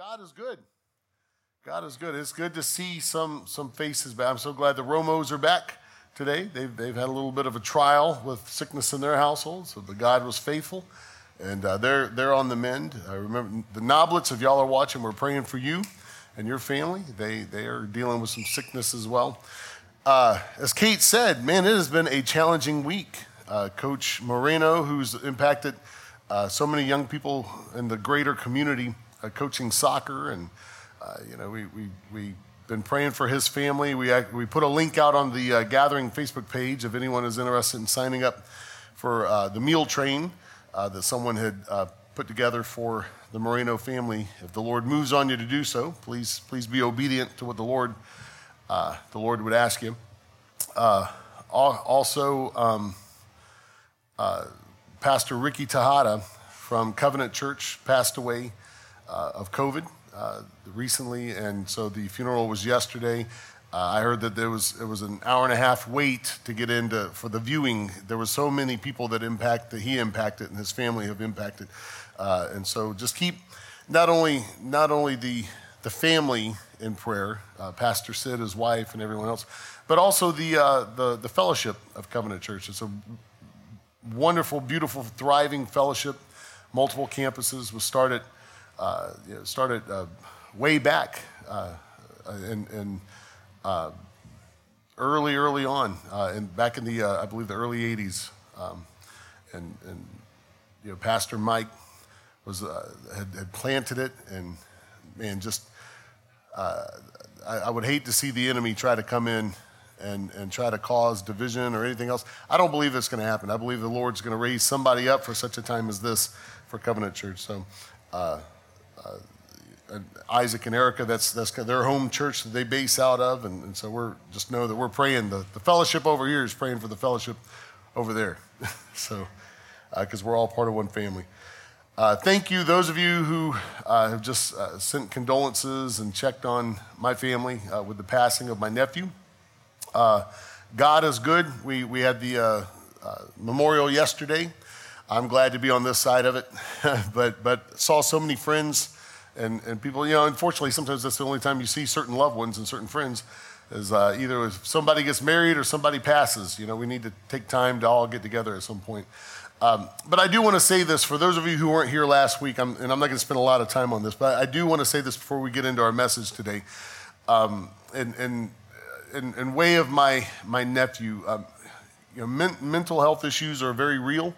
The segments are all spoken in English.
God is good. God is good. It's good to see some some faces back. I'm so glad the Romos are back today. They've, they've had a little bit of a trial with sickness in their household, so the God was faithful, and uh, they're they're on the mend. I remember the Noblets. If y'all are watching, we're praying for you and your family. They they are dealing with some sickness as well. Uh, as Kate said, man, it has been a challenging week. Uh, Coach Moreno, who's impacted uh, so many young people in the greater community, coaching soccer and uh, you know, we, we, we've been praying for his family. We, we put a link out on the uh, Gathering Facebook page if anyone is interested in signing up for uh, the meal train uh, that someone had uh, put together for the Moreno family. If the Lord moves on you to do so, please, please be obedient to what the Lord, uh, the Lord would ask you. also, um, Pastor Ricky Tejada from Covenant Church passed away of COVID uh, recently, and so the funeral was yesterday. Uh, I heard that there was it was an hour and a half wait to get into for the viewing. There were so many people that impact that he impacted and his family have impacted, uh, and so just keep not only not only the the family in prayer, uh, Pastor Sid, his wife, and everyone else, but also the uh, the the fellowship of Covenant Church. It's a wonderful, beautiful, thriving fellowship. Multiple campuses was started uh, you know, started uh, way back uh, in, in uh, early, early on, and back in the, I believe, the early 80s. Um, and, and, you know, Pastor Mike was, had, had, planted it, and man, just, I, I would hate to see the enemy try to come in and, and try to cause division or anything else. I don't believe it's going to happen. I believe the Lord's going to raise somebody up for such a time as this for Covenant Church. So, uh, uh, Isaac and Erica, that's, that's their home church that they base out of. And, and so we're just know that we're praying. The, the fellowship over here is praying for the fellowship over there. so, because uh, we're all part of one family. Uh, thank you, those of you who uh, have just uh, sent condolences and checked on my family uh, with the passing of my nephew. God is good. We, we had the memorial yesterday. I'm glad to be on this side of it, but, but saw so many friends and, and people, you know, unfortunately, sometimes that's the only time you see certain loved ones and certain friends is uh, either if somebody gets married or somebody passes. You know, we need to take time to all get together at some point. Um, but I do want to say this for those of you who weren't here last week, I'm, and I'm not going to spend a lot of time on this, but I do want to say this before we get into our message today. Um, and, and in, in, way of my, my nephew, um, you know, men, mental health issues are very real.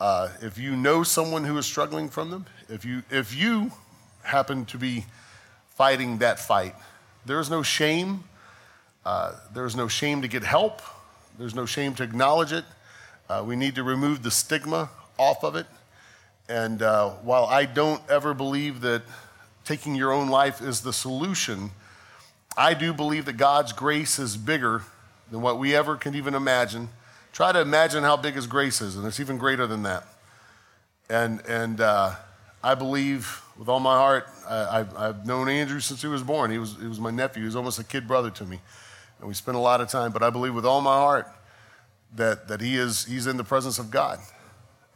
Uh, if you know someone who is struggling from them, if you, if you happen to be fighting that fight, there is no shame. Uh, there is no shame to get help. There's no shame to acknowledge it. Uh, we need to remove the stigma off of it. And uh, while I don't ever believe that taking your own life is the solution, I do believe that God's grace is bigger than what we ever can even imagine. Try to imagine how big His grace is, and it's even greater than that. And, and uh, I believe with all my heart, I, have known Andrew since he was born. He was, he was my nephew. He was almost a kid brother to me. And we spent a lot of time, but I believe with all my heart that, that he is, he's in the presence of God.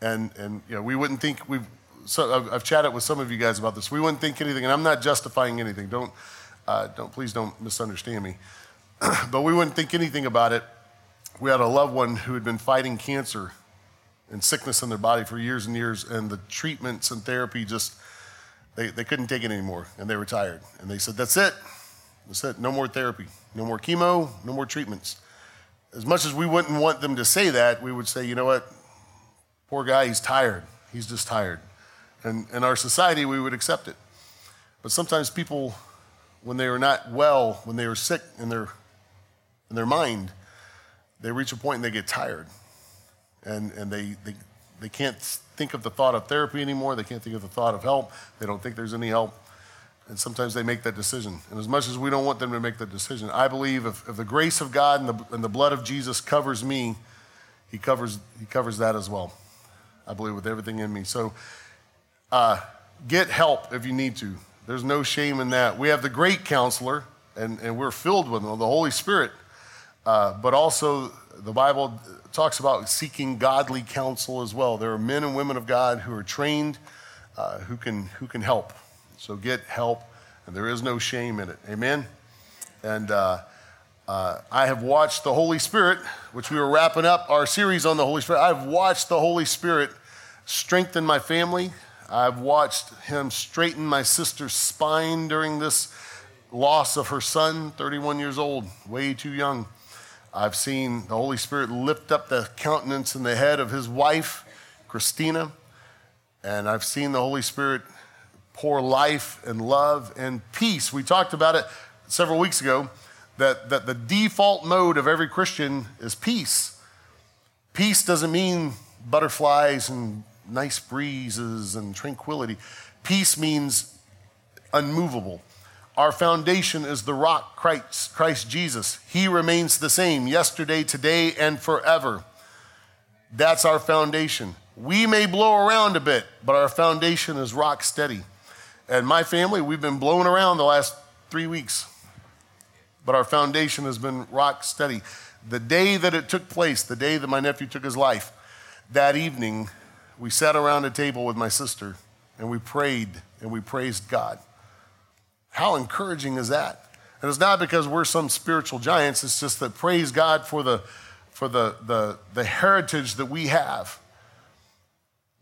And, and you know, we wouldn't think, we've, so I've, I've, chatted with some of you guys about this. We wouldn't think anything, and I'm not justifying anything. Don't, uh, don't please don't misunderstand me. but we wouldn't think anything about it we had a loved one who had been fighting cancer and sickness in their body for years and years, and the treatments and therapy just, they, they couldn't take it anymore, and they retired. And they said, That's it. That's it. No more therapy, no more chemo, no more treatments. As much as we wouldn't want them to say that, we would say, You know what? Poor guy, he's tired. He's just tired. And in our society, we would accept it. But sometimes people, when they are not well, when they are sick in their, in their mind, they reach a point and they get tired. And, and they, they, they can't think of the thought of therapy anymore. They can't think of the thought of help. They don't think there's any help. And sometimes they make that decision. And as much as we don't want them to make that decision, I believe if, if the grace of God and the, and the blood of Jesus covers me, he covers, he covers that as well. I believe with everything in me. So uh, get help if you need to. There's no shame in that. We have the great counselor, and, and we're filled with him, the Holy Spirit uh, but also, the Bible talks about seeking godly counsel as well. There are men and women of God who are trained, uh, who, can, who can help. So get help, and there is no shame in it. Amen? And uh, uh, I have watched the Holy Spirit, which we were wrapping up our series on the Holy Spirit. I've watched the Holy Spirit strengthen my family. I've watched him straighten my sister's spine during this loss of her son, 31 years old, way too young. I've seen the Holy Spirit lift up the countenance and the head of his wife, Christina. And I've seen the Holy Spirit pour life and love and peace. We talked about it several weeks ago that, that the default mode of every Christian is peace. Peace doesn't mean butterflies and nice breezes and tranquility. Peace means unmovable. Our foundation is the rock, Christ, Christ Jesus. He remains the same yesterday, today, and forever. That's our foundation. We may blow around a bit, but our foundation is rock steady. And my family, we've been blowing around the last three weeks, but our foundation has been rock steady. The day that it took place, the day that my nephew took his life, that evening, we sat around a table with my sister and we prayed and we praised God. How encouraging is that? And it's not because we're some spiritual giants, it's just that praise God for the, for the, the, the heritage that we have.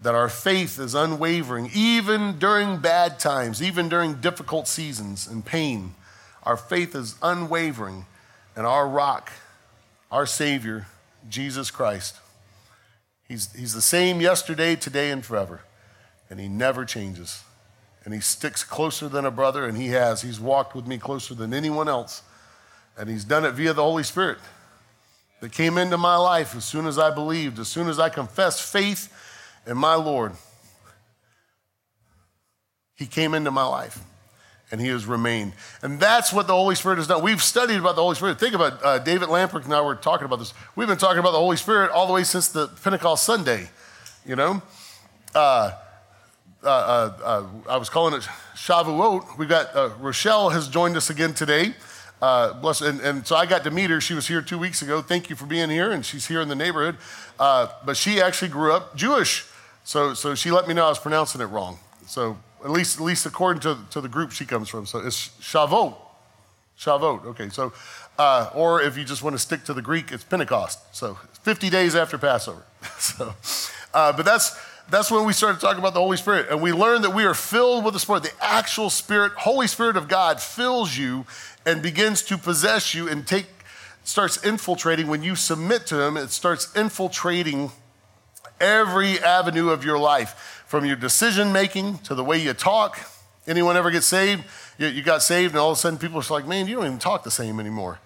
That our faith is unwavering, even during bad times, even during difficult seasons and pain. Our faith is unwavering, and our rock, our Savior, Jesus Christ, He's, he's the same yesterday, today, and forever, and He never changes and he sticks closer than a brother, and he has. He's walked with me closer than anyone else. And he's done it via the Holy Spirit that came into my life as soon as I believed, as soon as I confessed faith in my Lord. He came into my life and he has remained. And that's what the Holy Spirit has done. We've studied about the Holy Spirit. Think about uh, David Lamprecht and I were talking about this. We've been talking about the Holy Spirit all the way since the Pentecost Sunday, you know? Uh, uh, uh, uh, I was calling it Shavuot. We've got uh, Rochelle has joined us again today. Uh, bless, and, and, so I got to meet her. She was here two weeks ago. Thank you for being here, and she's here in the neighborhood. Uh, but she actually grew up Jewish, so so she let me know I was pronouncing it wrong. So at least at least according to, to the group she comes from, so it's Shavuot. Shavuot. Okay, so or if you just want to stick to the Greek, it's Pentecost. So 50 days after Passover. so, but that's that's when we started talking about the Holy Spirit. And we learned that we are filled with the Spirit. The actual Spirit, Holy Spirit of God, fills you and begins to possess you and take, starts infiltrating. When you submit to Him, it starts infiltrating every avenue of your life, from your decision making to the way you talk. Anyone ever get saved? You, you got saved, and all of a sudden people are like, man, you don't even talk the same anymore.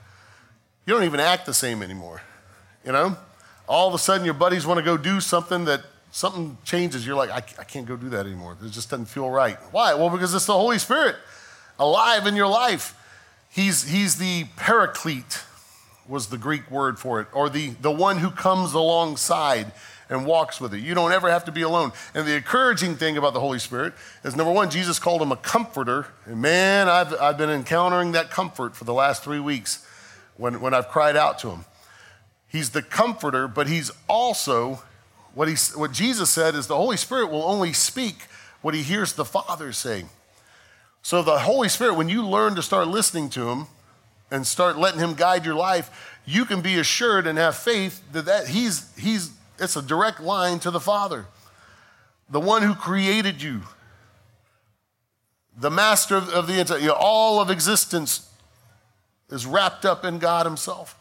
You don't even act the same anymore. You know? All of a sudden, your buddies want to go do something that something changes, you're like, I, I can't go do that anymore. It just doesn't feel right. Why? Well, because it's the Holy Spirit alive in your life. He's, he's the paraclete, was the Greek word for it, or the, the one who comes alongside and walks with you. You don't ever have to be alone. And the encouraging thing about the Holy Spirit is number one, Jesus called him a comforter. And man, I've, I've been encountering that comfort for the last three weeks when, when I've cried out to him. He's the comforter, but he's also what, he, what Jesus said is the Holy Spirit will only speak what he hears the Father say. So, the Holy Spirit, when you learn to start listening to him and start letting him guide your life, you can be assured and have faith that, that he's, he's, it's a direct line to the Father, the one who created you, the master of, of the entire, you know, all of existence is wrapped up in God Himself.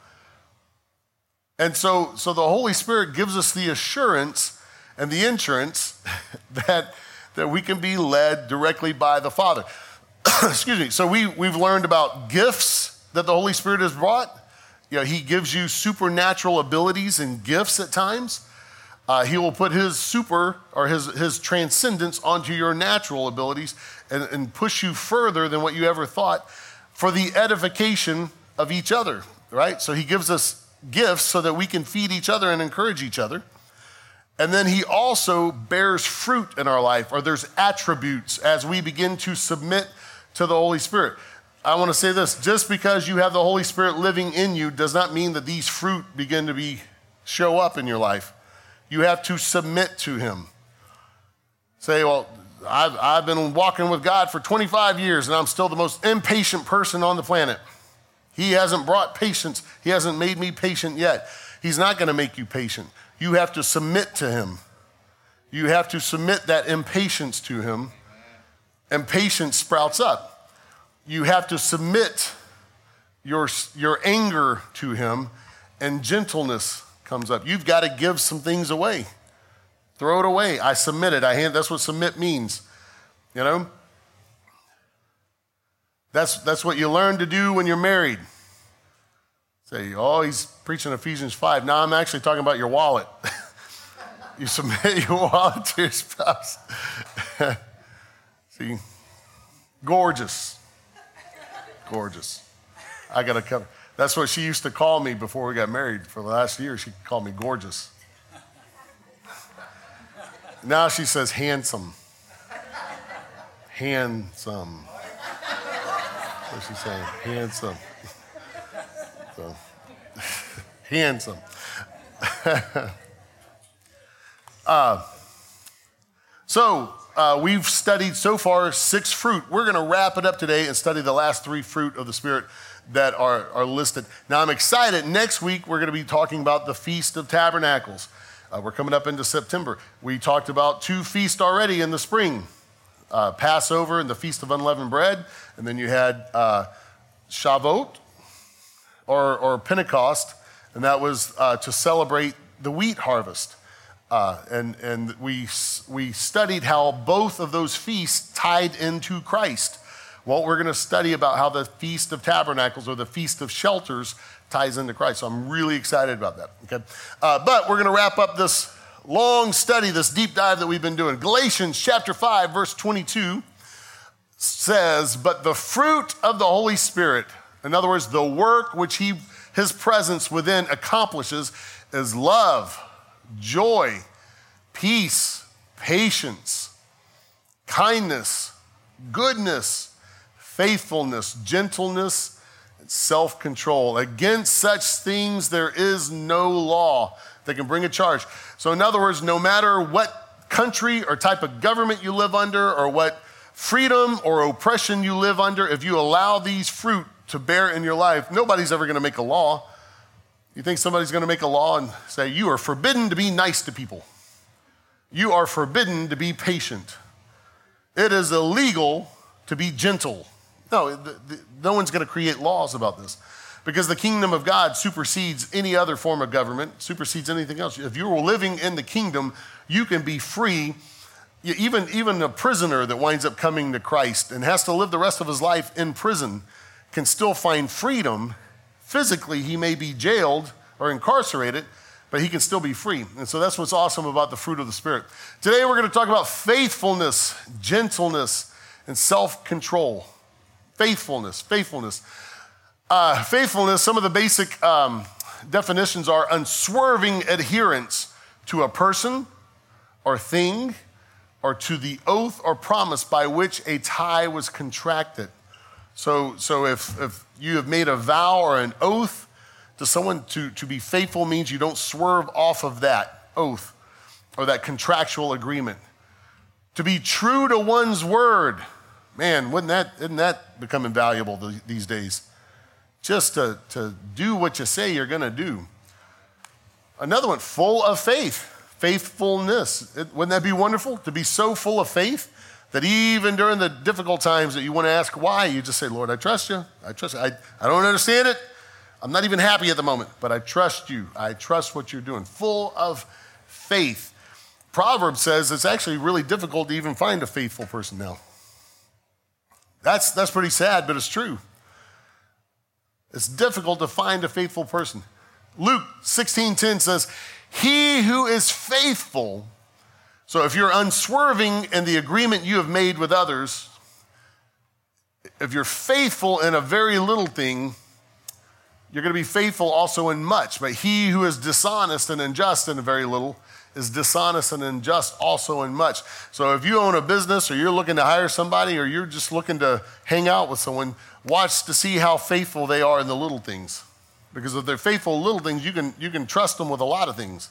And so, so the Holy Spirit gives us the assurance and the insurance that, that we can be led directly by the Father. Excuse me. So we, we've learned about gifts that the Holy Spirit has brought. You know, he gives you supernatural abilities and gifts at times. Uh, he will put his super or his, his transcendence onto your natural abilities and, and push you further than what you ever thought for the edification of each other, right? So he gives us gifts so that we can feed each other and encourage each other. And then he also bears fruit in our life, or there's attributes as we begin to submit to the Holy Spirit. I want to say this just because you have the Holy Spirit living in you does not mean that these fruit begin to be show up in your life. You have to submit to him. Say, well, I've, I've been walking with God for 25 years and I'm still the most impatient person on the planet. He hasn't brought patience, He hasn't made me patient yet. He's not going to make you patient. You have to submit to Him. You have to submit that impatience to Him, and patience sprouts up. You have to submit your, your anger to Him, and gentleness comes up. You've got to give some things away. Throw it away. I submit it. I hand. That's what submit means. You know. That's that's what you learn to do when you're married. Say, oh, he's preaching Ephesians five. Now I'm actually talking about your wallet. you submit your wallet to your spouse. See, gorgeous, gorgeous. I got to come. That's what she used to call me before we got married. For the last year, she called me gorgeous. Now she says handsome. Handsome. What's she saying? Handsome. So, handsome. uh, so, uh, we've studied so far six fruit. We're going to wrap it up today and study the last three fruit of the Spirit that are, are listed. Now, I'm excited. Next week, we're going to be talking about the Feast of Tabernacles. Uh, we're coming up into September. We talked about two feasts already in the spring uh, Passover and the Feast of Unleavened Bread. And then you had uh, Shavuot or, or, Pentecost, and that was uh, to celebrate the wheat harvest. Uh, and and we, we studied how both of those feasts tied into Christ. Well, we're going to study about how the Feast of Tabernacles or the Feast of Shelters ties into Christ. So I'm really excited about that. Okay, uh, but we're going to wrap up this long study, this deep dive that we've been doing. Galatians chapter five, verse 22 says, "But the fruit of the Holy Spirit, in other words, the work which He His presence within accomplishes, is love, joy, peace, patience, kindness, goodness." faithfulness, gentleness, and self control. Against such things, there is no law that can bring a charge. So, in other words, no matter what country or type of government you live under, or what freedom or oppression you live under, if you allow these fruit to bear in your life, nobody's ever going to make a law. You think somebody's going to make a law and say, You are forbidden to be nice to people. You are forbidden to be patient. It is illegal to be gentle. No, no one's going to create laws about this because the kingdom of God supersedes any other form of government, supersedes anything else. If you're living in the kingdom, you can be free. Even, even a prisoner that winds up coming to Christ and has to live the rest of his life in prison can still find freedom. Physically, he may be jailed or incarcerated, but he can still be free. And so that's what's awesome about the fruit of the Spirit. Today, we're going to talk about faithfulness, gentleness, and self control. Faithfulness, faithfulness. Uh, faithfulness, some of the basic um, definitions are unswerving adherence to a person or thing or to the oath or promise by which a tie was contracted. So, so if, if you have made a vow or an oath to someone to, to be faithful means you don't swerve off of that oath or that contractual agreement. To be true to one's word Man, wouldn't that, isn't that become invaluable these days? Just to, to do what you say you're going to do. Another one, full of faith, faithfulness. It, wouldn't that be wonderful to be so full of faith that even during the difficult times that you want to ask why, you just say, Lord, I trust you. I trust you. I, I don't understand it. I'm not even happy at the moment, but I trust you. I trust what you're doing. Full of faith. Proverbs says it's actually really difficult to even find a faithful person now. That's, that's pretty sad, but it's true. It's difficult to find a faithful person. Luke 16:10 says, "He who is faithful." So if you're unswerving in the agreement you have made with others, if you're faithful in a very little thing, you're going to be faithful also in much. But he who is dishonest and unjust in a very little is dishonest and unjust also in much. So if you own a business or you're looking to hire somebody or you're just looking to hang out with someone, watch to see how faithful they are in the little things. Because if they're faithful in little things, you can, you can trust them with a lot of things.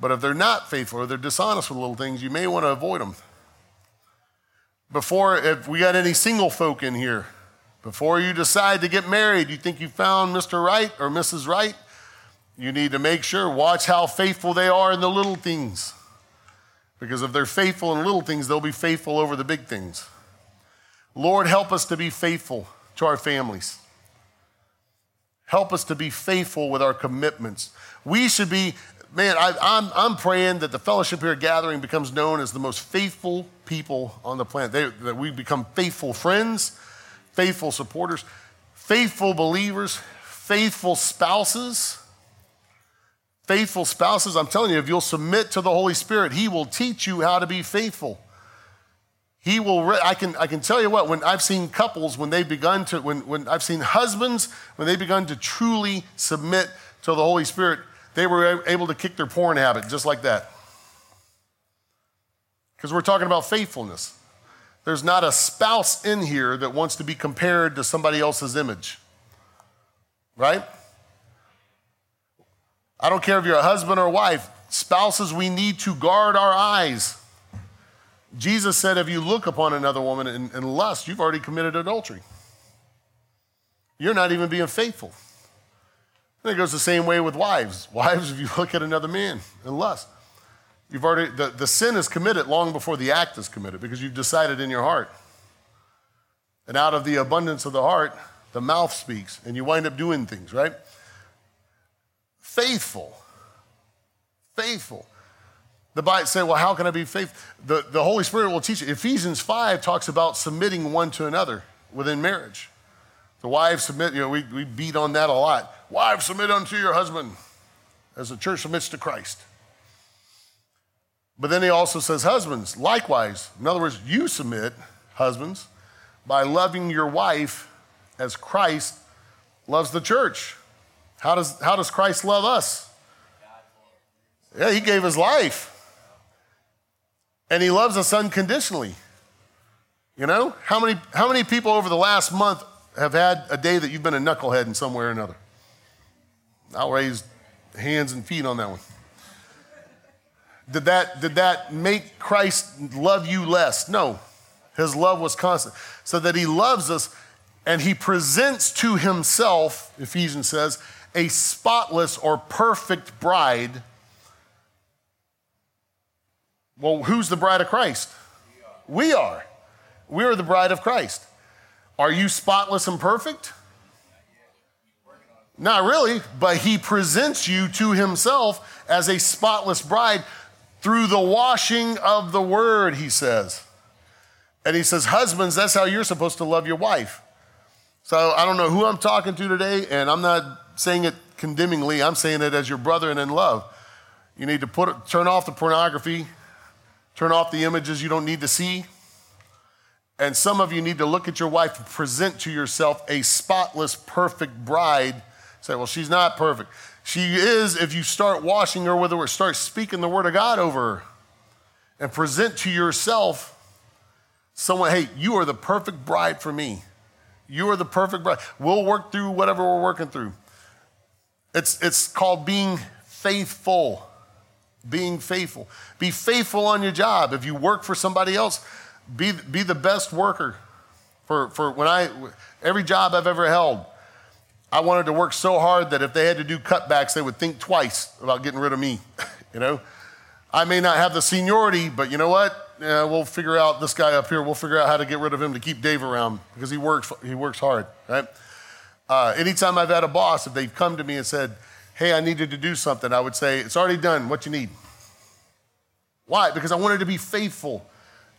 But if they're not faithful or they're dishonest with little things, you may want to avoid them. Before, if we got any single folk in here, before you decide to get married, you think you found Mr. Right or Mrs. Right, you need to make sure, watch how faithful they are in the little things. Because if they're faithful in little things, they'll be faithful over the big things. Lord, help us to be faithful to our families. Help us to be faithful with our commitments. We should be, man, I, am I'm, I'm praying that the fellowship here gathering becomes known as the most faithful people on the planet. They, that we become faithful friends, faithful supporters, faithful believers, faithful spouses. Faithful spouses, I'm telling you, if you'll submit to the Holy Spirit, He will teach you how to be faithful. He will, re- I can, I can tell you what, when I've seen couples, when they've begun to, when, when I've seen husbands, when they've begun to truly submit to the Holy Spirit, they were able to kick their porn habit just like that. Because we're talking about faithfulness. There's not a spouse in here that wants to be compared to somebody else's image. Right? I don't care if you're a husband or a wife, spouses, we need to guard our eyes. Jesus said, if you look upon another woman in, in lust, you've already committed adultery. You're not even being faithful. And it goes the same way with wives. Wives, if you look at another man in lust, you've already, the, the sin is committed long before the act is committed because you've decided in your heart. And out of the abundance of the heart, the mouth speaks, and you wind up doing things, right? Faithful. Faithful. The Bible say, well, how can I be faithful? The, the Holy Spirit will teach you. Ephesians 5 talks about submitting one to another within marriage. The wives submit, you know, we, we beat on that a lot. Wives, submit unto your husband as the church submits to Christ. But then he also says, husbands, likewise. In other words, you submit, husbands, by loving your wife as Christ loves the church. How does, how does Christ love us? Yeah, he gave his life. And he loves us unconditionally. You know, how many, how many people over the last month have had a day that you've been a knucklehead in some way or another? I'll raise hands and feet on that one. Did that, did that make Christ love you less? No. His love was constant. So that he loves us and he presents to himself, Ephesians says, a spotless or perfect bride well, who's the bride of Christ? We are. We are the bride of Christ. Are you spotless and perfect? Not really, but he presents you to himself as a spotless bride through the washing of the word, he says. And he says, Husbands, that's how you're supposed to love your wife. So I don't know who I'm talking to today, and I'm not saying it condemningly, I'm saying it as your brother and in love. You need to put, turn off the pornography, Turn off the images you don't need to see. And some of you need to look at your wife and present to yourself a spotless, perfect bride. Say, well, she's not perfect. She is if you start washing her with word, start speaking the word of God over her, and present to yourself someone, hey, you are the perfect bride for me. You are the perfect bride. We'll work through whatever we're working through. It's, it's called being faithful being faithful. Be faithful on your job. If you work for somebody else, be, be the best worker. For, for when I, every job I've ever held, I wanted to work so hard that if they had to do cutbacks, they would think twice about getting rid of me. you know, I may not have the seniority, but you know what? Yeah, we'll figure out this guy up here. We'll figure out how to get rid of him to keep Dave around because he works. He works hard, right? Uh, anytime I've had a boss, if they've come to me and said, hey, I needed to do something, I would say, it's already done. What you need? Why? Because I wanted to be faithful.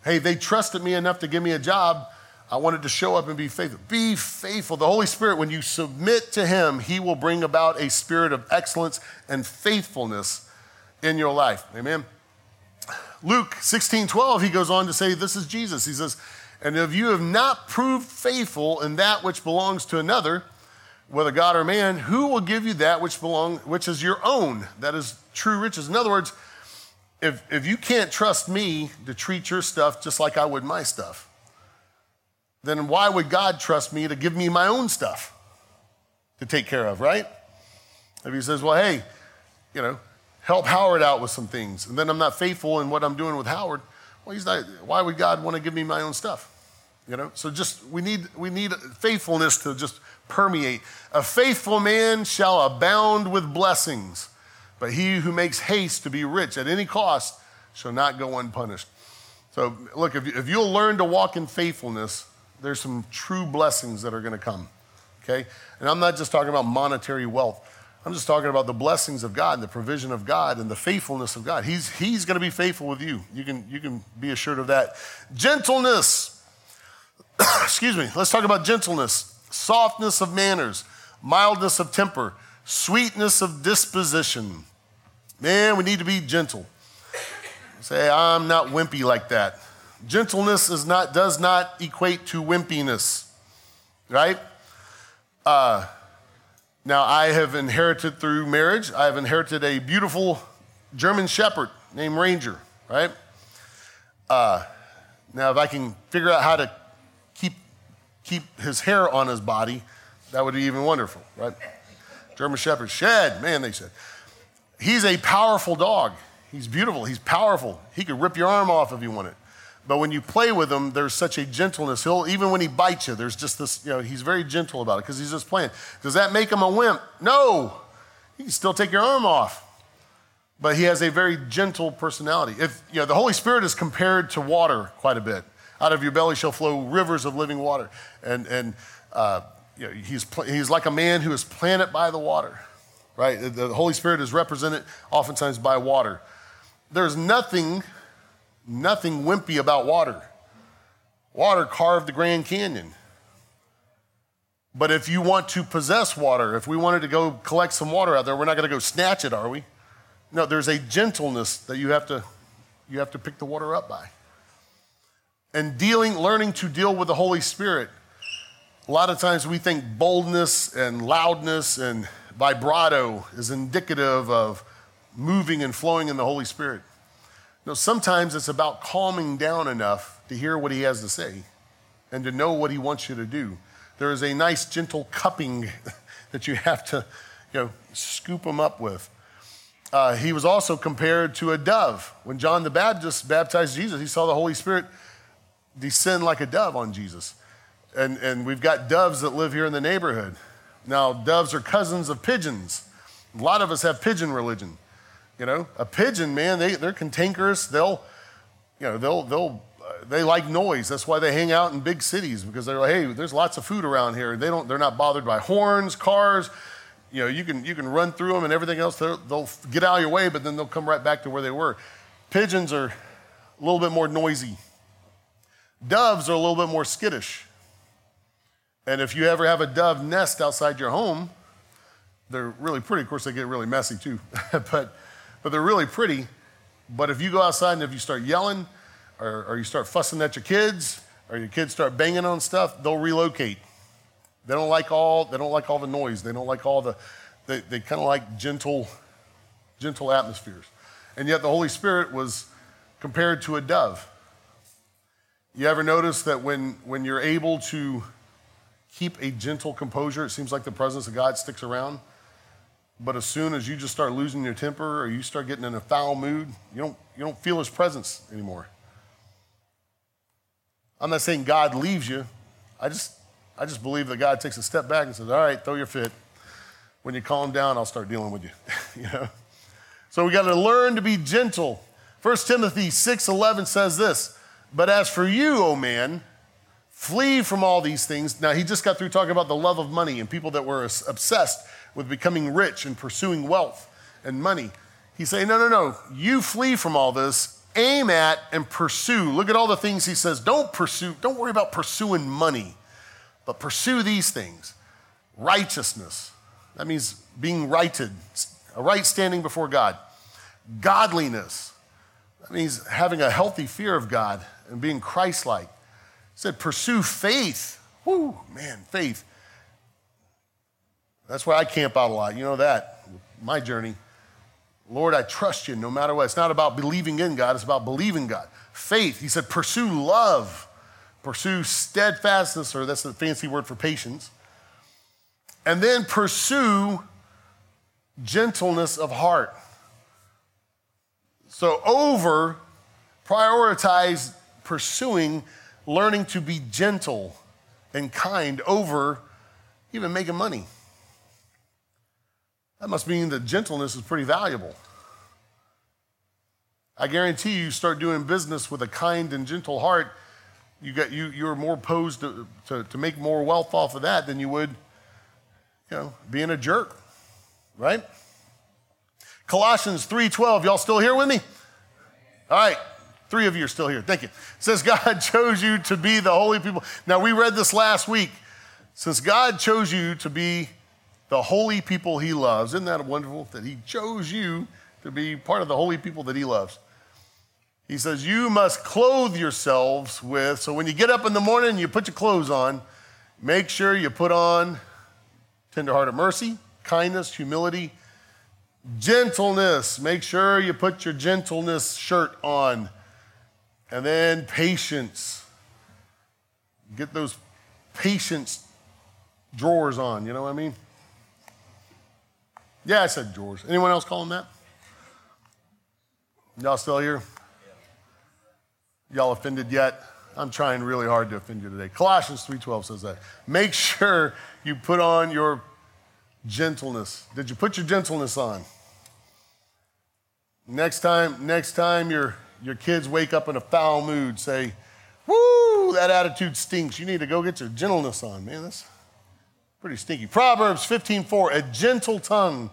Hey, they trusted me enough to give me a job. I wanted to show up and be faithful. Be faithful. The Holy Spirit, when you submit to Him, He will bring about a spirit of excellence and faithfulness in your life. Amen. Luke 16 12, he goes on to say, This is Jesus. He says, And if you have not proved faithful in that which belongs to another, whether God or man, who will give you that which belong, which is your own? That is true riches. In other words, if, if you can't trust me to treat your stuff just like I would my stuff, then why would God trust me to give me my own stuff to take care of, right? If he says, well, hey, you know, help Howard out with some things, and then I'm not faithful in what I'm doing with Howard, well, he's not, why would God want to give me my own stuff? You know, so just we need we need faithfulness to just permeate. A faithful man shall abound with blessings, but he who makes haste to be rich at any cost shall not go unpunished. So look, if, you, if you'll learn to walk in faithfulness, there's some true blessings that are going to come. Okay, and I'm not just talking about monetary wealth. I'm just talking about the blessings of God and the provision of God and the faithfulness of God. He's, he's going to be faithful with you. You can, you can be assured of that. Gentleness. Excuse me. Let's talk about gentleness, softness of manners, mildness of temper, sweetness of disposition. Man, we need to be gentle. Say, I'm not wimpy like that. Gentleness is not, does not equate to wimpiness, right? Uh, now, I have inherited through marriage, I have inherited a beautiful German Shepherd named Ranger, right? Uh, now, if I can figure out how to keep his hair on his body, that would be even wonderful, right? German Shepherd, shed, man, they said. He's a powerful dog. He's beautiful. He's powerful. He could rip your arm off if you wanted. But when you play with him, there's such a gentleness. He'll even when he bites you, there's just this, you know, he's very gentle about it because he's just playing. Does that make him a wimp? No. He can still take your arm off. But he has a very gentle personality. If you know, the Holy Spirit is compared to water quite a bit. Out of your belly shall flow rivers of living water. And and uh, you know, he's he's like a man who is planted by the water. Right? The Holy Spirit is represented oftentimes by water. There's nothing nothing wimpy about water. Water carved the Grand Canyon. But if you want to possess water, if we wanted to go collect some water out there, we're not going to go snatch it, are we? No, there's a gentleness that you have to you have to pick the water up by. And dealing learning to deal with the Holy Spirit. A lot of times we think boldness and loudness and vibrato is indicative of moving and flowing in the Holy Spirit. No, sometimes it's about calming down enough to hear what he has to say and to know what he wants you to do. There is a nice, gentle cupping that you have to, you know, scoop him up with. Uh, he was also compared to a dove. When John the Baptist baptized Jesus, he saw the Holy Spirit descend like a dove on Jesus. And, and we've got doves that live here in the neighborhood. Now, doves are cousins of pigeons. A lot of us have pigeon religion. You know, a pigeon, man, they, they're cantankerous. They'll, you know, they'll, they'll, they like noise. That's why they hang out in big cities because they're like, hey, there's lots of food around here. They don't, they're not bothered by horns, cars. You know, you can, you can run through them and everything else. They'll, they'll get out of your way, but then they'll come right back to where they were. Pigeons are a little bit more noisy. Doves are a little bit more skittish. And if you ever have a dove nest outside your home, they're really pretty. Of course, they get really messy too. but but they're really pretty. But if you go outside and if you start yelling or, or you start fussing at your kids or your kids start banging on stuff, they'll relocate. They don't like all, they don't like all the noise. They don't like all the, they, they kind of like gentle, gentle atmospheres. And yet the Holy Spirit was compared to a dove. You ever notice that when, when you're able to keep a gentle composure, it seems like the presence of God sticks around? But as soon as you just start losing your temper or you start getting in a foul mood, you don't, you don't feel his presence anymore. I'm not saying God leaves you. I just, I just believe that God takes a step back and says, All right, throw your fit. When you calm down, I'll start dealing with you. you know? So we got to learn to be gentle. 1 Timothy 6:11 says this, "But as for you, O man, flee from all these things." Now he just got through talking about the love of money and people that were obsessed with becoming rich and pursuing wealth and money. He's saying, no, no, no. You flee from all this. Aim at and pursue. Look at all the things he says. Don't pursue, don't worry about pursuing money, but pursue these things righteousness. That means being righted, a right standing before God. Godliness. That means having a healthy fear of God and being Christ like. said, pursue faith. Whoo, man, faith. That's why I camp out a lot. You know that, my journey. Lord, I trust you no matter what. It's not about believing in God, it's about believing God. Faith, he said, pursue love, pursue steadfastness, or that's a fancy word for patience. And then pursue gentleness of heart. So, over prioritize pursuing learning to be gentle and kind over even making money. That must mean that gentleness is pretty valuable. I guarantee you, start doing business with a kind and gentle heart, you get, you, you're more posed to, to, to make more wealth off of that than you would, you know, being a jerk, right? Colossians 3.12, y'all still here with me? All right, three of you are still here. Thank you. Says God chose you to be the holy people. Now, we read this last week. Since God chose you to be the holy people he loves, isn't that wonderful that he chose you to be part of the holy people that he loves? He says, You must clothe yourselves with, so when you get up in the morning and you put your clothes on, make sure you put on tenderhearted mercy, kindness, humility, gentleness. Make sure you put your gentleness shirt on. And then patience. Get those patience drawers on, you know what I mean? Yeah, I said drawers. Anyone else call them that? Y'all still here? Y'all offended yet? I'm trying really hard to offend you today. Colossians 3:12 says that. Make sure you put on your gentleness. Did you put your gentleness on? Next time, next time your, your kids wake up in a foul mood, say, Woo, that attitude stinks. You need to go get your gentleness on, man. That's pretty stinky. Proverbs 15:4, a gentle tongue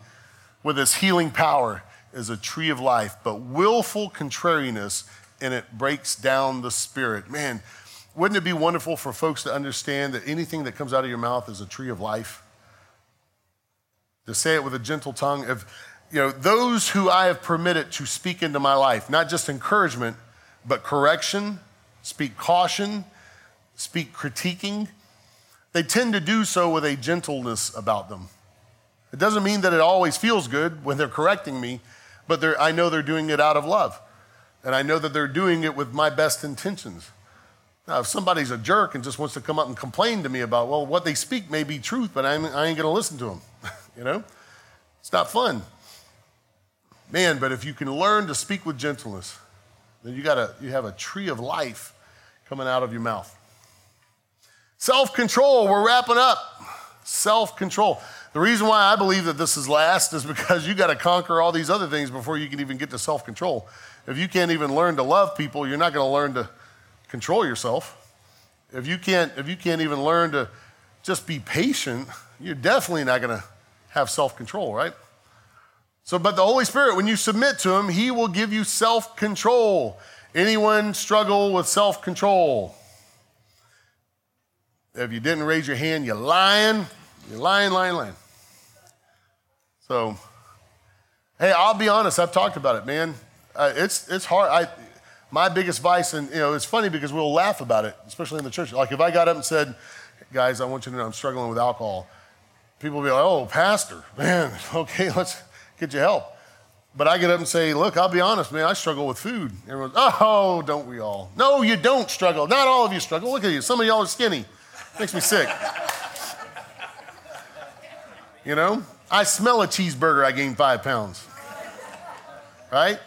with its healing power is a tree of life, but willful contrariness and it breaks down the spirit. Man, wouldn't it be wonderful for folks to understand that anything that comes out of your mouth is a tree of life? To say it with a gentle tongue. If, you know, those who I have permitted to speak into my life, not just encouragement, but correction, speak caution, speak critiquing, they tend to do so with a gentleness about them. It doesn't mean that it always feels good when they're correcting me, but I know they're doing it out of love. And I know that they're doing it with my best intentions. Now, if somebody's a jerk and just wants to come up and complain to me about, well, what they speak may be truth, but I ain't, ain't going to listen to them, you know? It's not fun. Man, but if you can learn to speak with gentleness, then you, got a, you have a tree of life coming out of your mouth. Self control, we're wrapping up. Self control. The reason why I believe that this is last is because you got to conquer all these other things before you can even get to self control. If you can't even learn to love people, you're not going to learn to control yourself. If you can't, if you can't even learn to just be patient, you're definitely not going to have self control, right? So, but the Holy Spirit, when you submit to Him, He will give you self control. Anyone struggle with self control? If you didn't raise your hand, you're lying. You're lying, lying, lying. So, hey, I'll be honest. I've talked about it, man. Uh, it's it's hard. I, my biggest vice, and you know, it's funny because we'll laugh about it, especially in the church. Like if I got up and said, "Guys, I want you to know I'm struggling with alcohol," people will be like, "Oh, pastor, man, okay, let's get you help." But I get up and say, "Look, I'll be honest, man. I struggle with food." Everyone's, "Oh, don't we all?" No, you don't struggle. Not all of you struggle. Look at you. Some of y'all are skinny. Makes me sick. You know, I smell a cheeseburger. I gain five pounds. Right?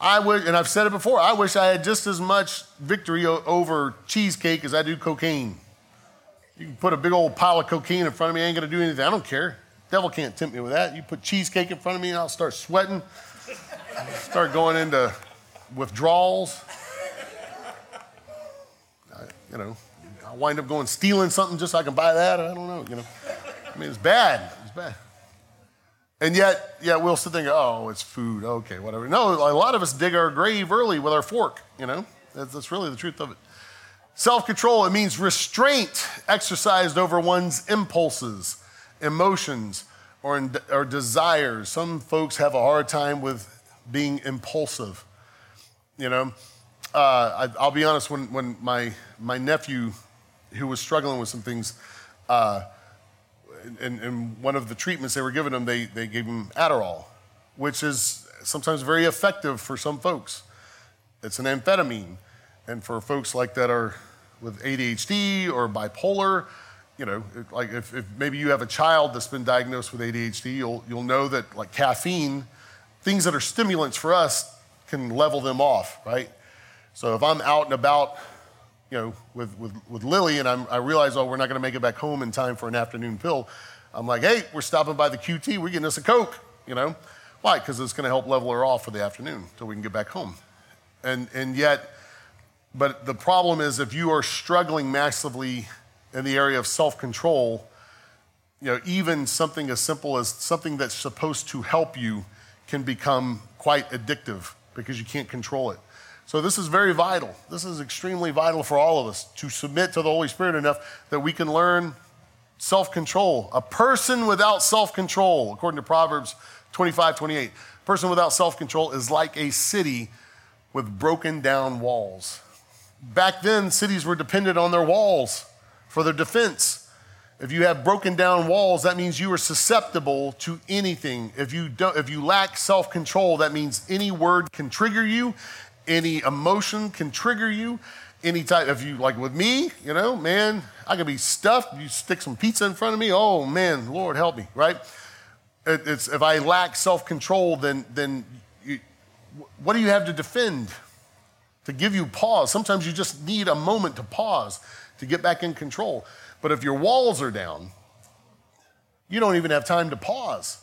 I wish, and I've said it before, I wish I had just as much victory o- over cheesecake as I do cocaine. You can put a big old pile of cocaine in front of me, I ain't gonna do anything. I don't care. Devil can't tempt me with that. You put cheesecake in front of me, and I'll start sweating, start going into withdrawals. I, you know, I'll wind up going stealing something just so I can buy that. I don't know, you know. I mean, it's bad. It's bad. And yet, yeah, we'll sit there and go, oh, it's food. Okay, whatever. No, a lot of us dig our grave early with our fork, you know? That's, that's really the truth of it. Self control, it means restraint exercised over one's impulses, emotions, or, or desires. Some folks have a hard time with being impulsive. You know, uh, I, will be honest, when, when my, my nephew, who was struggling with some things, uh, in, in one of the treatments they were giving him, they, they gave him Adderall, which is sometimes very effective for some folks. It's an amphetamine. And for folks like that are with ADHD or bipolar, you know, like if, if, maybe you have a child that's been diagnosed with ADHD, you'll, you'll know that like caffeine, things that are stimulants for us can level them off, right? So if I'm out and about you know, with, with, with Lily, and I'm, I realize, oh, we're not going to make it back home in time for an afternoon pill. I'm like, hey, we're stopping by the QT. We're getting us a Coke, you know? Why? Because it's going to help level her off for the afternoon until we can get back home. And, and yet, but the problem is if you are struggling massively in the area of self control, you know, even something as simple as something that's supposed to help you can become quite addictive because you can't control it. So, this is very vital. This is extremely vital for all of us to submit to the Holy Spirit enough that we can learn self control. A person without self control, according to Proverbs 25 28, a person without self control is like a city with broken down walls. Back then, cities were dependent on their walls for their defense. If you have broken down walls, that means you are susceptible to anything. If you, don't, if you lack self control, that means any word can trigger you, any emotion can trigger you, any type. If you, like with me, you know, man, I can be stuffed. You stick some pizza in front of me, oh man, Lord help me, right? It, it's, if I lack self control, then, then you, what do you have to defend? To give you pause. Sometimes you just need a moment to pause to get back in control. But if your walls are down, you don't even have time to pause.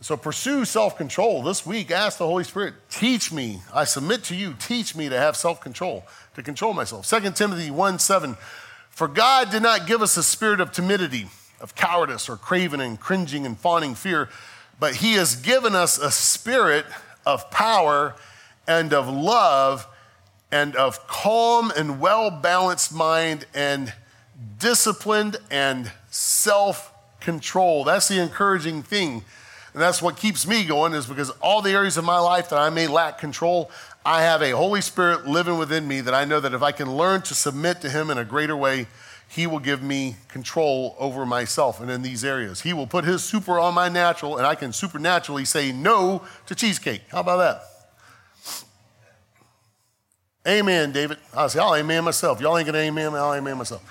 So pursue self control. This week, ask the Holy Spirit, teach me. I submit to you, teach me to have self control, to control myself. 2 Timothy 1 7. For God did not give us a spirit of timidity, of cowardice, or craven and cringing and fawning fear, but He has given us a spirit of power and of love and of calm and well balanced mind and disciplined and self control. That's the encouraging thing. And that's what keeps me going, is because all the areas of my life that I may lack control, I have a Holy Spirit living within me that I know that if I can learn to submit to Him in a greater way, He will give me control over myself and in these areas. He will put His super on my natural, and I can supernaturally say no to cheesecake. How about that? Amen, David. I say, I'll amen myself. Y'all ain't gonna amen, I'll amen myself.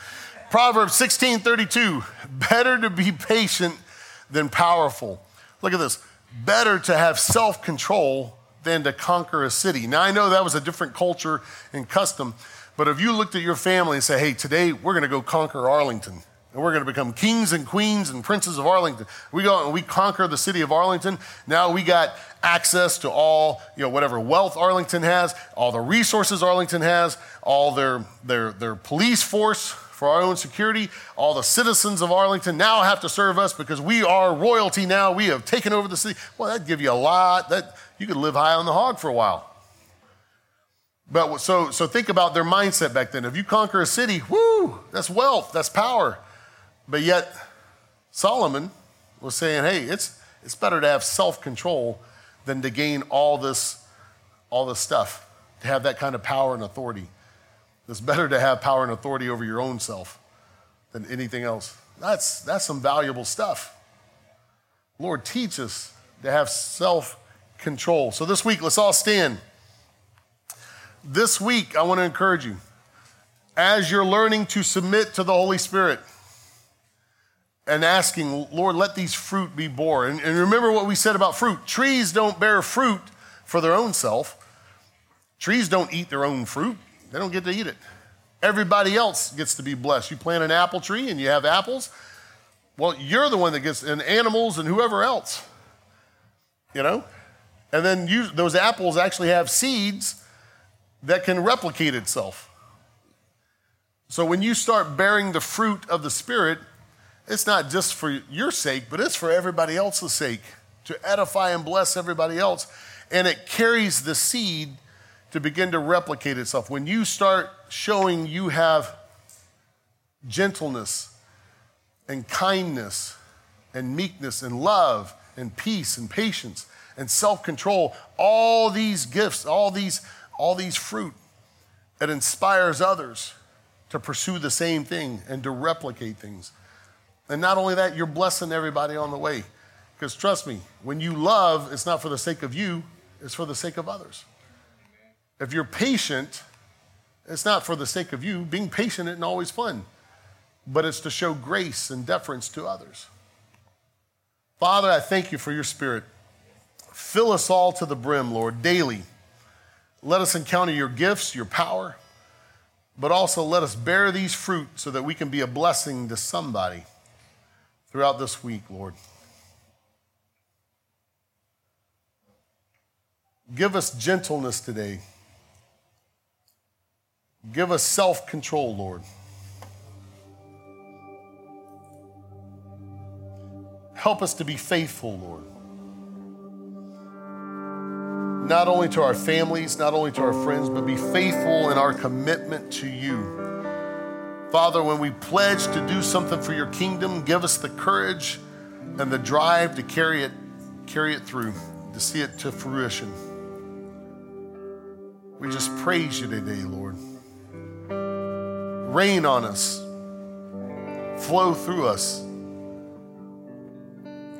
Proverbs 16 32. Better to be patient than powerful. Look at this. Better to have self control than to conquer a city. Now, I know that was a different culture and custom, but if you looked at your family and say, hey, today we're gonna go conquer Arlington, and we're going to become kings and queens and princes of Arlington. We go and we conquer the city of Arlington. Now we got access to all, you know, whatever wealth Arlington has, all the resources Arlington has, all their, their, their police force for our own security. All the citizens of Arlington now have to serve us because we are royalty now. We have taken over the city. Well, that'd give you a lot. That you could live high on the hog for a while. But so, so think about their mindset back then. If you conquer a city, whoo, that's wealth, that's power. But yet, Solomon was saying, hey, it's, it's better to have self control than to gain all this, all this stuff, to have that kind of power and authority. It's better to have power and authority over your own self than anything else. That's, that's some valuable stuff. Lord, teach us to have self control. So this week, let's all stand. This week, I want to encourage you as you're learning to submit to the Holy Spirit and asking, Lord, let these fruit be born. And, and, remember what we said about fruit trees don't bear fruit for their own self, trees don't eat their own fruit, they don't get to eat it. Everybody else gets to be blessed. You plant an apple tree and you have apples. Well, you're the one that gets, and animals and whoever else, you know? And then you, those apples actually have seeds that can replicate itself. So when you start bearing the fruit of the Spirit, it's not just for your sake, but it's for everybody else's sake to edify and bless everybody else. And it carries the seed to begin to replicate itself. When you start showing you have gentleness and kindness and meekness and love and peace and patience and self-control, all these gifts, all these, all these fruit, it inspires others to pursue the same thing and to replicate things. And not only that, you're blessing everybody on the way. Because trust me, when you love, it's not for the sake of you, it's for the sake of others. If you're patient, it's not for the sake of you. Being patient isn't always fun, but it's to show grace and deference to others. Father, I thank you for your spirit. Fill us all to the brim, Lord, daily. Let us encounter your gifts, your power. but also let us bear these fruit so that we can be a blessing to somebody throughout this week, Lord. Give us gentleness today. Give us self control, Lord. Help us to be faithful, Lord. Not only to our families, not only to our friends, but be faithful in our commitment to you. Father, when we pledge to do something for your kingdom, give us the courage and the drive to carry it, carry it through, to see it to fruition. We just praise you today, Lord. Rain on us, flow through us,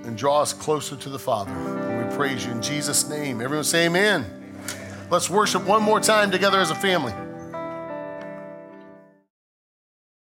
and draw us closer to the Father. And we praise you in Jesus' name. Everyone say amen. amen. Let's worship one more time together as a family.